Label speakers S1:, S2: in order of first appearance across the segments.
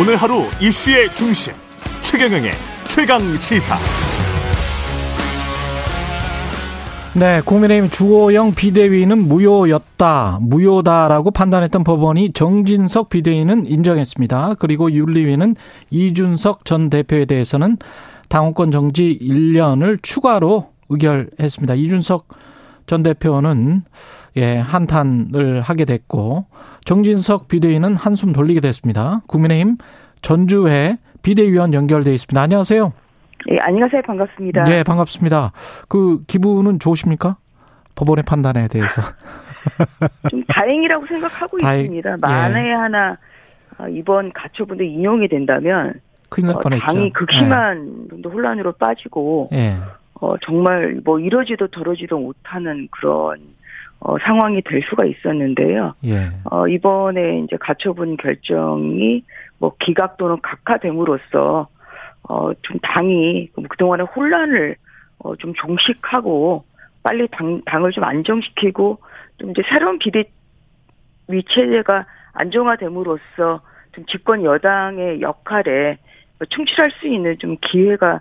S1: 오늘 하루 이슈의 중심 최경영의 최강 시사.
S2: 네, 국민의힘 주호영 비대위는 무효였다, 무효다라고 판단했던 법원이 정진석 비대위는 인정했습니다. 그리고 윤리위는 이준석 전 대표에 대해서는 당원권 정지 1년을 추가로 의결했습니다. 이준석 전 대표는 예, 한탄을 하게 됐고 정진석 비대위는 한숨 돌리게 됐습니다. 국민의힘 전주회 비대위원 연결돼 있습니다. 안녕하세요.
S3: 예, 안녕하세요. 반갑습니다.
S2: 네, 반갑습니다. 그 기분은 좋으십니까? 법원의 판단에 대해서.
S3: 좀 다행이라고 생각하고 다행, 있습니다. 만에 예. 하나 어, 이번 가처분도 인용이 된다면
S2: 큰일 날 어, 뻔했죠.
S3: 당이 극심한 예. 혼란으로 빠지고 예. 어, 정말 뭐 이러지도 저러지도 못하는 그런 어, 상황이 될 수가 있었는데요. 예. 어, 이번에 이제 가처분 결정이 뭐 기각 또는 각하됨으로써 어, 좀 당이 그동안의 혼란을 어, 좀 종식하고 빨리 당, 당을 좀 안정시키고 좀 이제 새로운 비대 위 체제가 안정화됨으로써 좀 집권 여당의 역할에 충실할 수 있는 좀 기회가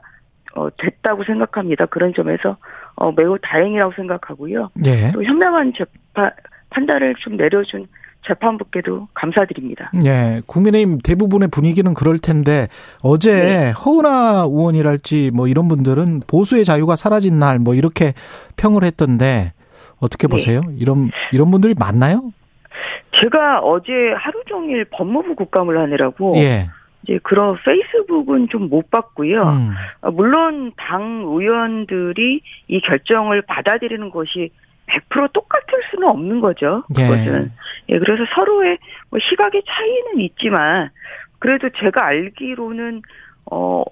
S3: 어, 됐다고 생각합니다. 그런 점에서 어, 매우 다행이라고 생각하고요. 예. 또 현명한 재판 판단을 좀 내려준 재판부께도 감사드립니다.
S2: 예, 국민의힘 대부분의 분위기는 그럴 텐데 어제 네. 허은하 의원이랄지 뭐 이런 분들은 보수의 자유가 사라진 날 뭐 이렇게 평을 했던데 어떻게 네. 보세요? 네. 이런 이런 분들이 많나요?
S3: 제가 어제 하루 종일 법무부 국감을 하느라고 예. 이제 그런 페이스북은 좀 못 봤고요. 음. 아, 물론 당 의원들이 이 결정을 받아들이는 것이 100% 똑같을 수는 없는 거죠. 예. 그것은. 예. 예, 그래서 서로의 뭐 시각의 차이는 있지만 그래도 제가 알기로는 어,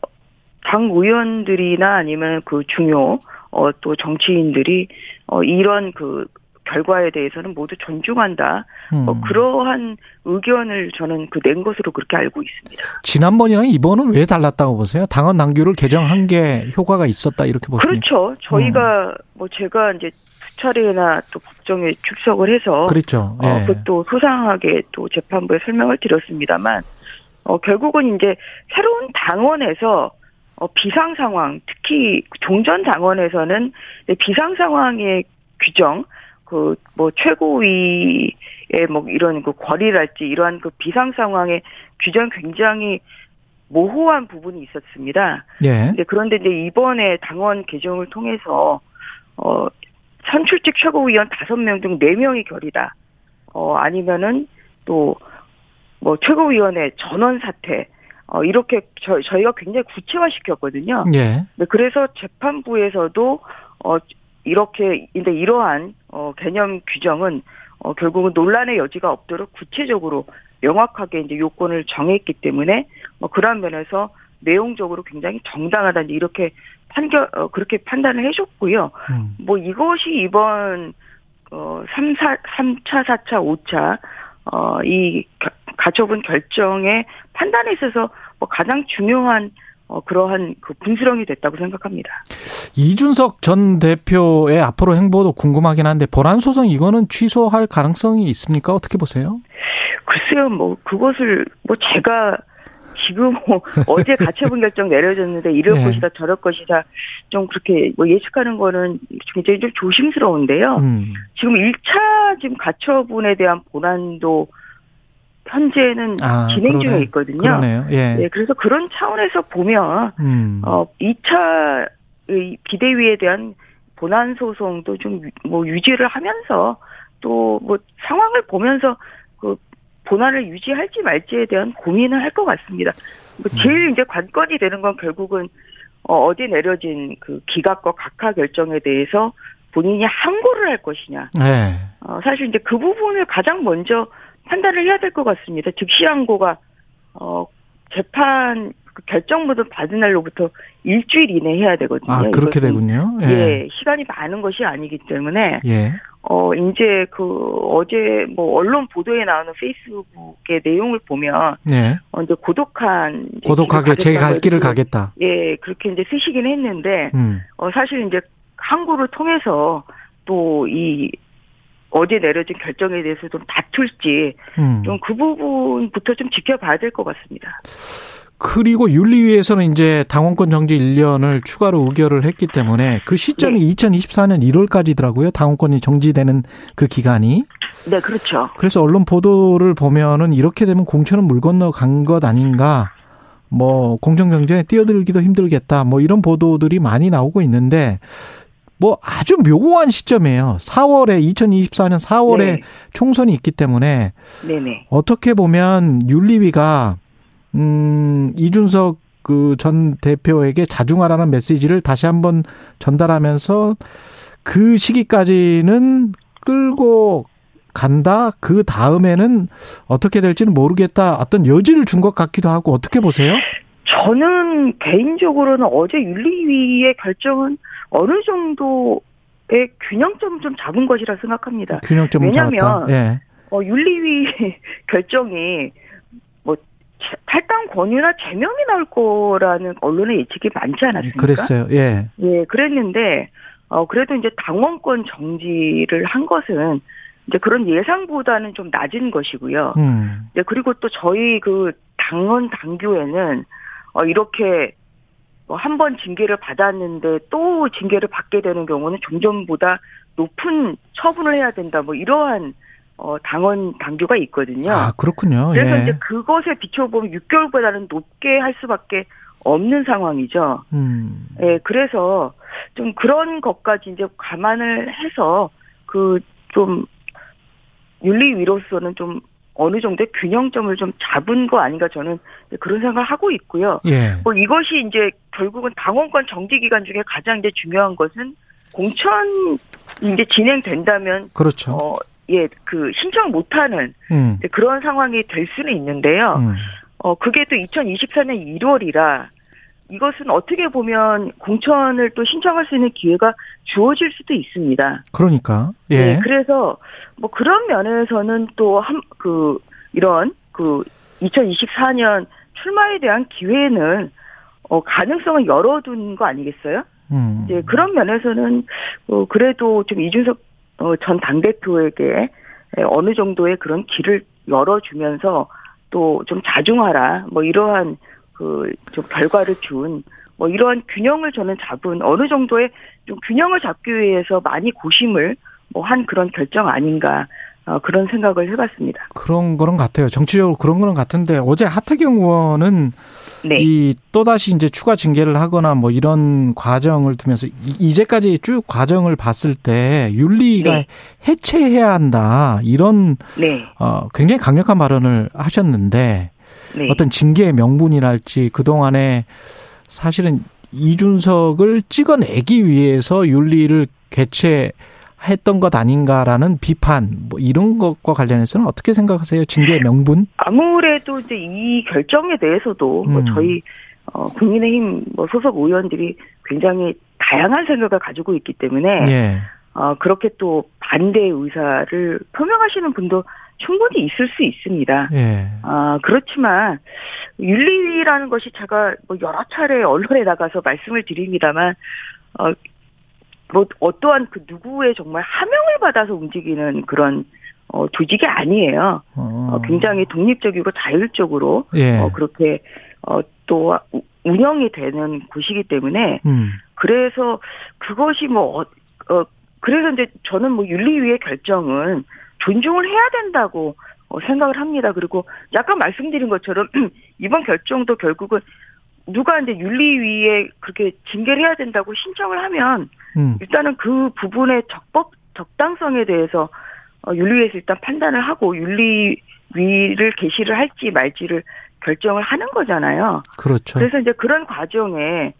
S3: 당 의원들이나 아니면 그 중요 어, 또 정치인들이 어, 이런 그 결과에 대해서는 모두 존중한다. 뭐 음. 뭐 그러한 의견을 저는 그 낸 것으로 그렇게 알고 있습니다.
S2: 지난번이랑 이번은 왜 달랐다고 보세요? 당헌 당규를 개정한 게 효과가 있었다 이렇게 보십니까?
S3: 그렇죠. 저희가 음. 뭐 제가 이제 수 차례나 또 법정에 출석을 해서
S2: 그렇죠. 예.
S3: 어, 그것도 소상하게 또 재판부에 설명을 드렸습니다만 어, 결국은 이제 새로운 당원에서 어, 비상 상황, 특히 종전 당원에서는 비상 상황의 규정, 그 뭐 최고위의 뭐 이런 그 권리랄지 이러한 그 비상 상황의 규정 굉장히 모호한 부분이 있었습니다. 예. 근데 그런데 이제 이번에 당원 개정을 통해서 어 선출직 최고위원 다섯 명 중 네 명이 결이다. 어 아니면은 또 뭐 최고위원회 전원 사퇴 어 이렇게 저, 저희가 굉장히 구체화 시켰거든요. 예. 네, 그래서 재판부에서도 어 이렇게 근데 이러한 어 개념 규정은 어 결국은 논란의 여지가 없도록 구체적으로 명확하게 이제 요건을 정했기 때문에 뭐 그런 면에서 내용적으로 굉장히 정당하다 이렇게 판결 어 그렇게 판단을 해줬고요. 음. 뭐 이것이 이번 어 3, 4, 3차, 4차, 5차 어이 가처분 결정의 판단에 있어서 뭐 가장 중요한 어, 그러한 그 분수령이 됐다고 생각합니다.
S2: 이준석 전 대표의 앞으로 행보도 궁금하긴 한데 본안 소송 이거는 취소할 가능성이 있습니까? 어떻게 보세요?
S3: 글쎄요, 뭐 그것을 뭐 제가 지금 뭐 어제 가처분 결정 내려졌는데 이럴 네. 것이다 저럴 것이다 좀 그렇게 뭐 예측하는 거는 굉장히 좀 조심스러운데요. 음. 지금 1차 지금 가처분에 대한 본안도 현재는 아, 진행 그러네. 중에 있거든요.
S2: 그러네요. 예.
S3: 네, 그래서 그런 차원에서 보면 음. 어 2차 비대위에 대한 본안 소송도 좀 뭐 유지를 하면서 또 뭐 상황을 보면서 그 본안을 유지할지 말지에 대한 고민을 할 것 같습니다. 뭐 제일 음. 이제 관건이 되는 건 결국은 어, 어디 내려진 그 기각과 각하 결정에 대해서 본인이 항고를 할 것이냐. 네. 어, 사실 이제 그 부분을 가장 먼저 판단을 해야 될 것 같습니다. 즉시 항고가 어 재판 그 결정문을 받은 날로부터 일주일 이내 해야 되거든요.
S2: 아 그렇게 되군요.
S3: 예. 예. 시간이 많은 것이 아니기 때문에 예. 어 이제 그 어제 뭐 언론 보도에 나오는 페이스북의 내용을 보면 예. 어 이제 고독한
S2: 고독하게 제 갈 길을 가겠다.
S3: 예 그렇게 이제 쓰시긴 했는데 음. 어 사실 이제 항고를 통해서 또이 어제 내려진 결정에 대해서 좀 다툴지
S2: 음.
S3: 좀그 부분부터 좀 지켜봐야 될 것 같습니다.
S2: 그리고 윤리위에서는 이제 당원권 정지 1년을 추가로 의결을 했기 때문에 그 시점이
S3: 네.
S2: 2024년 1월까지더라고요. 당원권이 정지되는 그 기간이.
S3: 네, 그렇죠.
S2: 그래서 언론 보도를 보면은 이렇게 되면 공천은 물 건너 간 것 아닌가. 뭐 공정 경쟁에 뛰어들기도 힘들겠다. 뭐 이런 보도들이 많이 나오고 있는데 뭐 아주 묘한 시점이에요. 4월에 2024년 4월에
S3: 네.
S2: 총선이 있기 때문에
S3: 네네.
S2: 어떻게 보면 윤리위가 음 이준석 그 전 대표에게 자중하라는 메시지를 다시 한번 전달하면서 그 시기까지는 끌고 간다. 그 다음에는 어떻게 될지는 모르겠다. 어떤 여지를 준 것 같기도 하고 어떻게 보세요?
S3: 저는 개인적으로는 어제 윤리위의 결정은 어느 정도의 균형점을 좀 잡은 것이라 생각합니다.
S2: 균형점을
S3: 왜냐면
S2: 잡았다. 예.
S3: 어, 윤리위 결정이 뭐 제- 탈당 권유나 제명이 나올 거라는 언론의 예측이 많지 않았습니까?
S2: 그랬어요. 예.
S3: 예, 그랬는데 어 그래도 이제 당원권 정지를 한 것은 이제 그런 예상보다는 좀 낮은 것이고요.
S2: 음.
S3: 네, 그리고 또 저희 그 당원 당규에는 어 이렇게 뭐 한 번 징계를 받았는데 또 징계를 받게 되는 경우는 종전보다 높은 처분을 해야 된다. 뭐 이러한 어 당원 당규가 있거든요.
S2: 아, 그렇군요.
S3: 그래서
S2: 예.
S3: 이제 그것에 비춰보면 6개월보다는 높게 할 수밖에 없는 상황이죠.
S2: 음.
S3: 예, 그래서 좀 그런 것까지 이제 감안을 해서 그 좀 윤리위로서는 좀 어느 정도의 균형점을 좀 잡은 거 아닌가 저는 그런 생각을 하고 있고요.
S2: 예.
S3: 뭐 이것이 이제 결국은 당원권 정지 기간 중에 가장 이제 중요한 것은 공천이 이제 진행된다면
S2: 그렇죠.
S3: 어, 예, 그 신청 못하는
S2: 음.
S3: 그런 상황이 될 수는 있는데요.
S2: 음.
S3: 어, 그게 또 2024년 1월이라 이것은 어떻게 보면 공천을 또 신청할 수 있는 기회가 주어질 수도 있습니다.
S2: 그러니까. 예.
S3: 네, 그래서 뭐 그런 면에서는 또 한 그 이런 그 2024년 출마에 대한 기회는 어 가능성을 열어둔 거 아니겠어요?
S2: 음.
S3: 이제 그런 면에서는 어 그래도 좀 이준석 어, 전 당대표에게 에, 어느 정도의 그런 길을 열어주면서 또 좀 자중하라 뭐 이러한 그 좀 결과를 준 뭐 이러한 균형을 저는 잡은 어느 정도의 좀 균형을 잡기 위해서 많이 고심을 뭐 한 그런 결정 아닌가 어, 그런 생각을 해봤습니다.
S2: 그런 거는 같아요. 정치적으로 그런 거는 같은데 어제 하태경 의원은
S3: 네,
S2: 이 또다시 이제 추가 징계를 하거나 뭐 이런 과정을 두면서 이- 이제까지 쭉 과정을 봤을 때 윤리가
S3: 네.
S2: 해체해야 한다. 이런
S3: 네,
S2: 어 굉장히 강력한 발언을 하셨는데
S3: 네.
S2: 어떤 징계의 명분이랄지 그동안에 사실은 이준석을 찍어내기 위해서 윤리를 개최했던 것 아닌가라는 비판 뭐 이런 것과 관련해서는 어떻게 생각하세요? 징계의 명분?
S3: 아무래도 이제 이 결정에 대해서도 뭐
S2: 음.
S3: 저희 어, 국민의힘 뭐 소속 의원들이 굉장히 다양한 생각을 가지고 있기 때문에
S2: 예.
S3: 어, 그렇게 또 반대 의사를 표명하시는 분도 충분히 있을 수 있습니다.
S2: 예.
S3: 아, 그렇지만 윤리위라는 것이 제가 뭐 여러 차례 언론에 나가서 말씀을 드립니다만 어, 뭐 어떠한 그 누구의 정말 하명을 받아서 움직이는 그런 어, 조직이 아니에요.
S2: 어.
S3: 어, 굉장히 독립적이고 자율적으로
S2: 예.
S3: 어, 그렇게 어, 또 우- 운영이 되는 곳이기 때문에
S2: 음.
S3: 그래서 그것이 뭐 어, 어, 그래서 이제 저는 뭐 윤리위의 결정은 존중을 해야 된다고 어, 생각을 합니다. 그리고 약간 말씀드린 것처럼 이번 결정도 결국은 누가 이제 윤리위에 그렇게 징계를 해야 된다고 신청을 하면
S2: 음.
S3: 일단은 그 부분의 적법 적당성에 대해서 어, 윤리위에서 일단 판단을 하고 윤리위를 개시를 할지 말지를 결정을 하는 거잖아요.
S2: 그렇죠.
S3: 그래서 이제 그런 과정에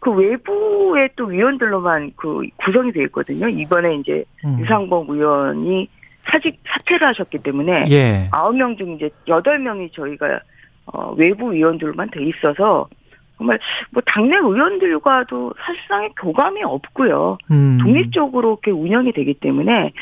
S3: 그 외부의 또 위원들로만 그 구성이 되어 있거든요. 이번에 이제
S2: 음.
S3: 유상범 의원이 사직 사퇴를 하셨기 때문에
S2: 예.
S3: 아홉 명중 이제 여덟 명이 저희가 어, 외부 위원들로만 돼 있어서 정말 뭐 당내 의원들과도 사실상의 교감이 없고요.
S2: 음.
S3: 독립적으로 이렇게 운영이 되기 때문에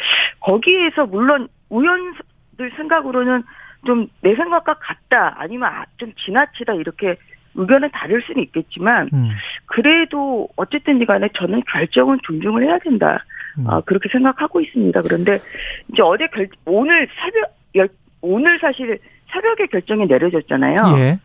S3: 거기에서 물론 의원들 생각으로는 좀 내 생각과 같다 아니면 아, 좀 지나치다 이렇게 의견은 다를 수는 있겠지만
S2: 음.
S3: 그래도 어쨌든 간에 저는 결정은 존중을 해야 된다.
S2: 음.
S3: 아, 그렇게 생각하고 있습니다. 그런데 이제 어제 결 오늘 새벽 열 오늘 사실 새벽에 결정이 내려졌잖아요.
S2: 예.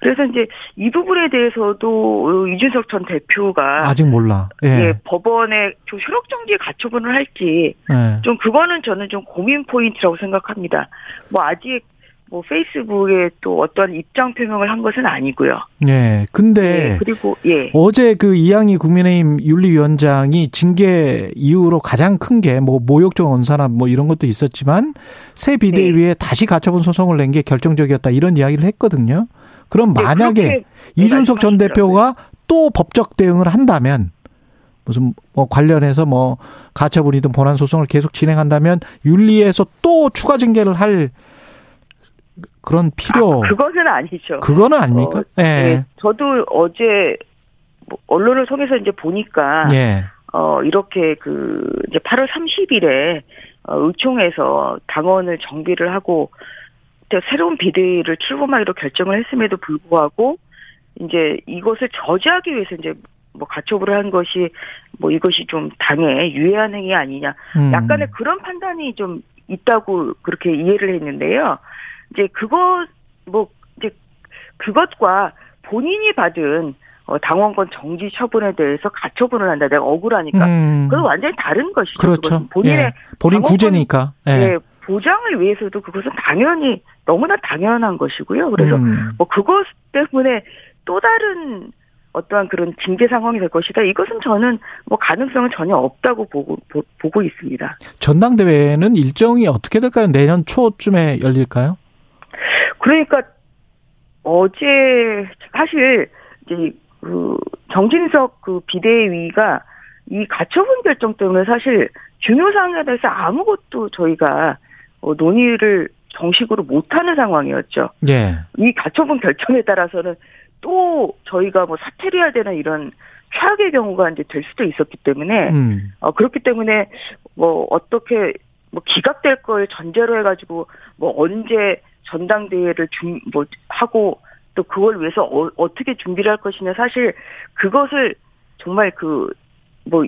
S3: 그래서 이제 이 부분에 대해서도 이준석 전 대표가
S2: 아직 몰라. 예.
S3: 예, 법원에 좀 효력 정지 가처분을 할지
S2: 예.
S3: 좀 그거는 저는 좀 고민 포인트라고 생각합니다. 뭐 아직 뭐 페이스북에 또 어떤 입장 표명을 한 것은 아니고요.
S2: 예. 근데
S3: 예, 그리고 예.
S2: 어제 그 이양희 국민의힘 윤리위원장이 징계 이후로 가장 큰 게 뭐 모욕적 언산압 뭐 이런 것도 있었지만 새 비대위에
S3: 네.
S2: 다시 가처분 소송을 낸 게 결정적이었다 이런 이야기를 했거든요. 그럼
S3: 네,
S2: 만약에
S3: 그렇게
S2: 이준석 전. 대표가 또 법적 대응을 한다면 무슨 뭐 관련해서 뭐 가처분이든 본안 소송을 계속 진행한다면 윤리에서 또 추가 징계를 할 그런 필요
S3: 아, 그것은 아니죠.
S2: 그거는 아닙니까?
S3: 어,
S2: 예.
S3: 예, 저도 어제 뭐 언론을 통해서 이제 보니까
S2: 예.
S3: 어 이렇게 그 이제 8월 30일에 어, 의총에서 당원을 정비를 하고 또 새로운 비대위를 출범하기로 결정을 했음에도 불구하고 이제 이것을 저지하기 위해서 이제 뭐 가처분을 한 것이 뭐 이것이 좀 당에 유해한 행위 아니냐
S2: 음.
S3: 약간의 그런 판단이 좀 있다고 그렇게 이해를 했는데요. 이제 그것 뭐 이제 그것과 본인이 받은 어, 당원권 정지 처분에 대해서 가처분을 한다. 내가 억울하니까
S2: 음.
S3: 그건 완전히 다른 것이죠.
S2: 그렇죠.
S3: 본인의
S2: 예. 본인 구제니까. 예.
S3: 예, 보장을 위해서도 그것은 당연히 너무나 당연한 것이고요. 그래서
S2: 음.
S3: 뭐 그것 때문에 또 다른 어떠한 그런 징계 상황이 될 것이다. 이것은 저는 뭐 가능성은 전혀 없다고 보고 보, 보고 있습니다.
S2: 전당대회는 일정이 어떻게 될까요? 내년 초쯤에 열릴까요?
S3: 그러니까 어제 사실 이제 그 정진석 그 비대위가 이 가처분 결정 때문에 사실 중요 사항에 대해서 아무것도 저희가 어, 논의를 정식으로 못하는 상황이었죠.
S2: 예.
S3: 이 가처분 결정에 따라서는 또 저희가 뭐 사퇴를 해야 되는 이런 최악의 경우가 이제 될 수도 있었기 때문에
S2: 음.
S3: 어 그렇기 때문에 뭐 어떻게 뭐 기각될 걸 전제로 해가지고 뭐 언제 전당대회를 중뭐 하고 또 그걸 위해서 어, 어떻게 준비를 할 것이냐 사실 그것을 정말 그 뭐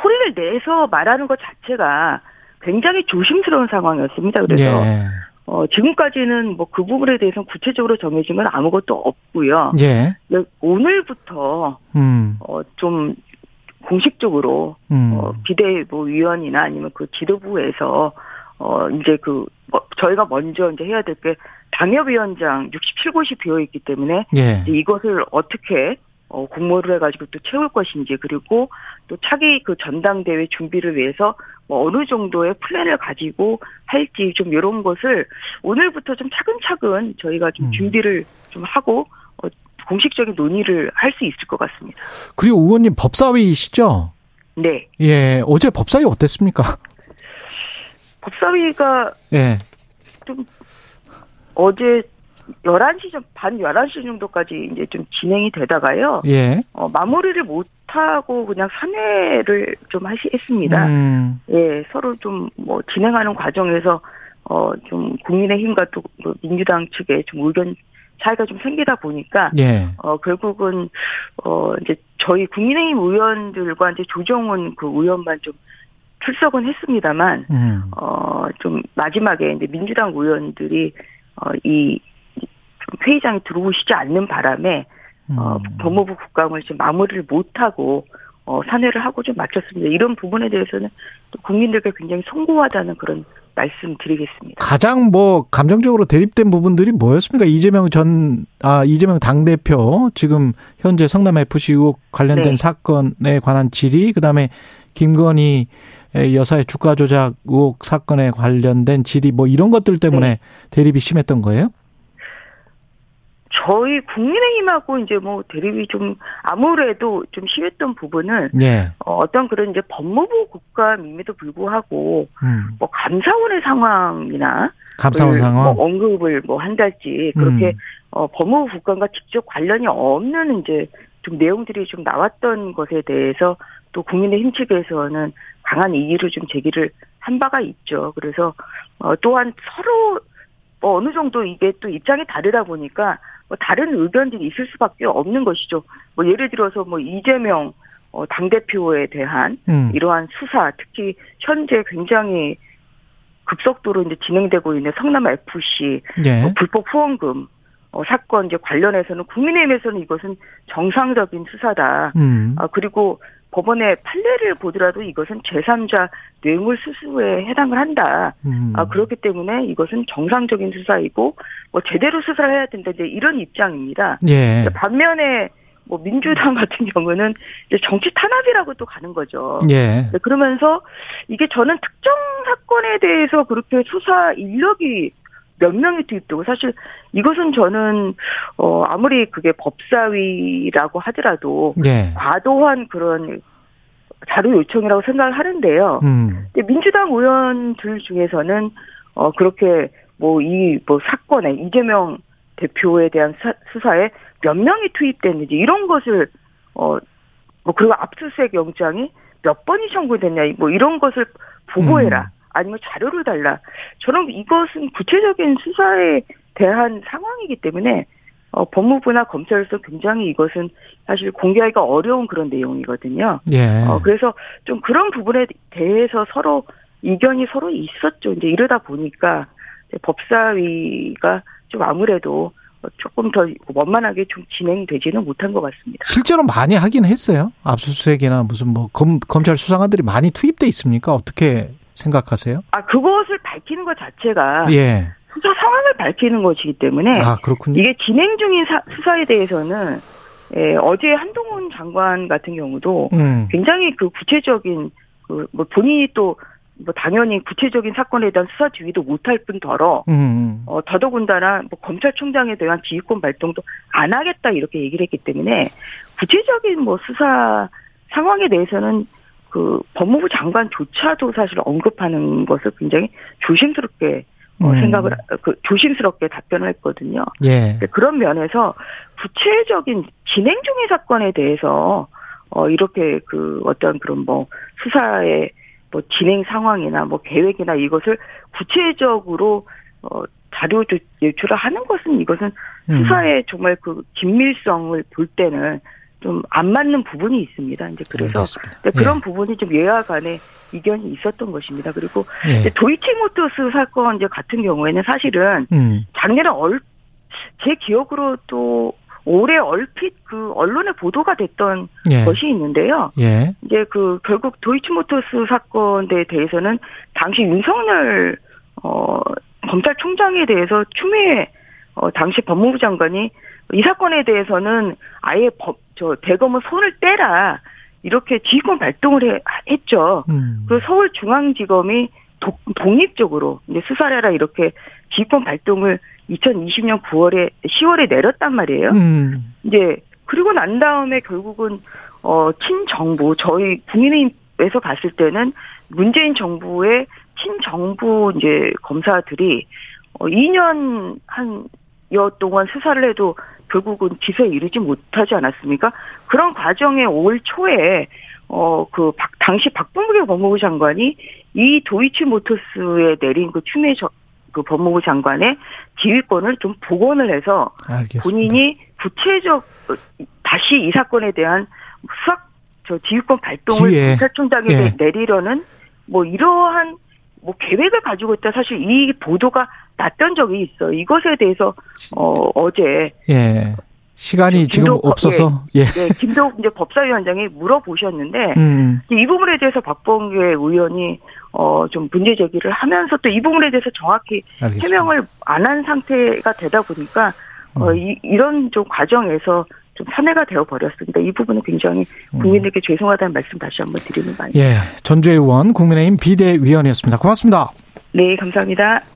S3: 소리를 내서 말하는 것 자체가 굉장히 조심스러운 상황이었습니다. 그래서
S2: 예.
S3: 어, 지금까지는 뭐 그 부분에 대해서는 구체적으로 정해진 건 아무것도 없고요.
S2: 예.
S3: 네, 오늘부터
S2: 음.
S3: 어, 좀 공식적으로
S2: 음.
S3: 어, 비대뭐 위원이나 아니면 그 지도부에서 어 이제 그 뭐, 저희가 먼저 이제 해야 될 게 당협위원장 67곳이 비어 있기 때문에
S2: 예.
S3: 이것을 어떻게 어 공모를 해가지고 또 채울 것인지 그리고 또 차기 그 전당대회 준비를 위해서 뭐 어느 정도의 플랜을 가지고 할지 좀 이런 것을 오늘부터 좀 차근차근 저희가 좀
S2: 음.
S3: 준비를 좀 하고 어, 공식적인 논의를 할 수 있을 것 같습니다.
S2: 그리고 의원님 법사위시죠?
S3: 네,
S2: 예. 어제 법사위 어땠습니까?
S3: 법사위가
S2: 예.
S3: 좀 어제 11시 좀, 반 11시 정도까지 이제 좀 진행이 되다가요.
S2: 예.
S3: 어, 마무리를 못 하고 그냥 3회를 좀 하시, 했습니다.
S2: 음.
S3: 예, 서로 좀 뭐 진행하는 과정에서 어, 좀 국민의힘과 또그 민주당 측에 좀 의견 차이가 좀 생기다 보니까
S2: 예.
S3: 어, 결국은 어, 이제 저희 국민의힘 의원들과 이제 조정훈 그 의원만 좀 출석은 했습니다만
S2: 음.
S3: 어, 좀 마지막에 이제 민주당 의원들이 어, 이좀 회의장에 들어오시지 않는 바람에 어,
S2: 음.
S3: 법무부 국감을 지금 마무리를 못 하고 어, 산회를 하고 좀 마쳤습니다. 이런 부분에 대해서는 또 국민들께 굉장히 송구하다는 그런 말씀 드리겠습니다.
S2: 가장 뭐 감정적으로 대립된 부분들이 뭐였습니까? 이재명 전, 아, 이재명 당 대표, 지금 현재 성남 FC 의혹 관련된
S3: 네.
S2: 사건에 관한 질의, 그 다음에 김건희 여사의 주가 조작 의혹 사건에 관련된 질의, 뭐 이런 것들 때문에
S3: 네.
S2: 대립이 심했던 거예요?
S3: 저희 국민의힘하고 이제 뭐 대립이 좀 아무래도 좀 심했던 부분은
S2: 예.
S3: 어, 어떤 그런 이제 법무부 국감임에도 불구하고
S2: 음.
S3: 뭐 감사원의 상황이나
S2: 감사원
S3: 을
S2: 상황.
S3: 뭐 언급을 뭐 한달지 그렇게
S2: 음.
S3: 어, 법무부 국감과 직접 관련이 없는 이제 좀 내용들이 좀 나왔던 것에 대해서 또 국민의힘 측에서는 강한 이의를 좀 제기를 한 바가 있죠. 그래서 어, 또한 서로 뭐 어느 정도 이게 또 입장이 다르다 보니까 뭐 다른 의견들이 있을 수밖에 없는 것이죠. 뭐 예를 들어서 뭐 이재명 어, 당 대표에 대한
S2: 음.
S3: 이러한 수사, 특히 현재 굉장히 급속도로 이제 진행되고 있는 성남 FC
S2: 예.
S3: 어, 불법 후원금 어, 사건 이제 관련해서는 국민의힘에서는 이것은 정상적인 수사다.
S2: 음.
S3: 아, 그리고 법원의 판례를 보더라도 이것은 제3자 뇌물 수수에 해당을 한다.
S2: 음.
S3: 아, 그렇기 때문에 이것은 정상적인 수사이고, 뭐, 제대로 수사를 해야 된다. 이제 이런 입장입니다.
S2: 예.
S3: 반면에, 뭐, 민주당 같은 경우는 이제 정치 탄압이라고 또 가는 거죠.
S2: 예.
S3: 네, 그러면서 이게 저는 특정 사건에 대해서 그렇게 수사 인력이 몇 명이 투입되고 사실 이것은 저는 어 아무리 그게 법사위라고 하더라도
S2: 예.
S3: 과도한 그런 자료 요청이라고 생각을 하는데요.
S2: 음.
S3: 근데 민주당 의원들 중에서는 어 그렇게 뭐이뭐 사건에 이재명 대표에 대한 사- 수사에 몇 명이 투입됐는지 이런 것을 어 뭐 그리고 압수수색 영장이 몇 번이 청구됐냐 뭐 이런 것을 보고해라 아니면 자료를 달라 저는 이것은 구체적인 수사에 대한 상황이기 때문에 어 법무부나 검찰에서 굉장히 이것은 사실 공개하기가 어려운 그런 내용이거든요.
S2: 예.
S3: 어, 그래서 좀 그런 부분에 대해서 서로 이견이 서로 있었죠. 이제 이러다 보니까 이제 법사위가 좀 아무래도 조금 더 원만하게 좀 진행되지는 못한 것 같습니다.
S2: 실제로 많이 하긴 했어요. 압수수색이나 무슨 뭐 검, 검찰 수사관들이 많이 투입돼 있습니까? 어떻게 생각하세요?
S3: 아, 그것을 밝히는 것 자체가
S2: 예.
S3: 수사 상황을 밝히는 것이기 때문에
S2: 아, 그렇군요.
S3: 이게 진행 중인 사- 수사에 대해서는 예, 어제 한동훈 장관 같은 경우도
S2: 음.
S3: 굉장히 그 구체적인 그 뭐 본인이 또뭐 당연히 구체적인 사건에 대한 수사 지휘도 못할 뿐더러
S2: 음.
S3: 어 더더군다나 뭐 검찰총장에 대한 지휘권 발동도 안 하겠다 이렇게 얘기를 했기 때문에 구체적인 뭐 수사 상황에 대해서는 그 법무부 장관조차도 사실 언급하는 것을 굉장히 조심스럽게 어,
S2: 음.
S3: 생각을 그 조심스럽게 답변을 했거든요.
S2: 예.
S3: 네, 그런 면에서 구체적인 진행 중인 사건에 대해서 어 이렇게 그 어떤 그런 뭐 수사의 뭐 진행 상황이나 뭐 계획이나 이것을 구체적으로 어 자료 조- 제출을 하는 것은 이것은
S2: 음.
S3: 수사의 정말 그 긴밀성을 볼 때는 좀 안 맞는 부분이 있습니다. 이제 그래서. 네, 그런 부분이 좀 예와 간에 이견이 있었던 것입니다. 그리고
S2: 예.
S3: 도이치모터스 사건 이제 같은 경우에는 사실은
S2: 음.
S3: 작년에 얼, 제 기억으로 또 올해 얼핏 그 언론에 보도가 됐던
S2: 예.
S3: 것이 있는데요.
S2: 예.
S3: 이제 그 결국 도이치모터스 사건에 대해서는 당시 윤석열 어 검찰총장에 대해서 추미애 어 당시 법무부 장관이 이 사건에 대해서는 아예 법 저 대검은 손을 떼라 이렇게 지휘권 발동을 해, 했죠.
S2: 음.
S3: 그 서울중앙지검이 독, 독립적으로 이제 수사를 해라 이렇게 지휘권 발동을 2020년 9월에 10월에 내렸단 말이에요.
S2: 음.
S3: 이제 그리고 난 다음에 결국은 어 친정부 저희 국민의힘에서 봤을 때는 문재인 정부의 친정부 이제 검사들이 어 2년 한여 동안 수사를 해도 결국은 기소에 이르지 못하지 않았습니까? 그런 과정에 올 초에 어그 당시 박범계 법무부 장관이 이 도이치모터스에 내린 그 추미애 저- 그 법무부 장관의 지휘권을 좀 복원을 해서
S2: 알겠습니다.
S3: 본인이 구체적 어, 다시 이 사건에 대한 수학 저 지휘권 발동을
S2: 뒤에,
S3: 검찰총장에게
S2: 예.
S3: 내리려는 뭐 이러한 뭐 계획을 가지고 있다 사실 이 보도가 났던 적이 있어 요 이것에 대해서 어 어제
S2: 예. 시간이 지금 없어서 예.
S3: 네, 김도 이제 법사위원장이 물어보셨는데
S2: 음.
S3: 이 부분에 대해서 박범계 의원이 어 좀 문제 제기를 하면서 또 이 부분에 대해서 정확히
S2: 알겠습니다.
S3: 해명을 안 한 상태가 되다 보니까 어,
S2: 음.
S3: 이, 이런 좀 과정에서 좀 산해가 되어 버렸습니다. 이 부분은 굉장히
S2: 음.
S3: 국민에게 죄송하다는 말씀 다시 한번 드리는 바입니다.
S2: 예. 전주의 의원 국민의힘 비대위원이었습니다. 고맙습니다.
S3: 네, 감사합니다.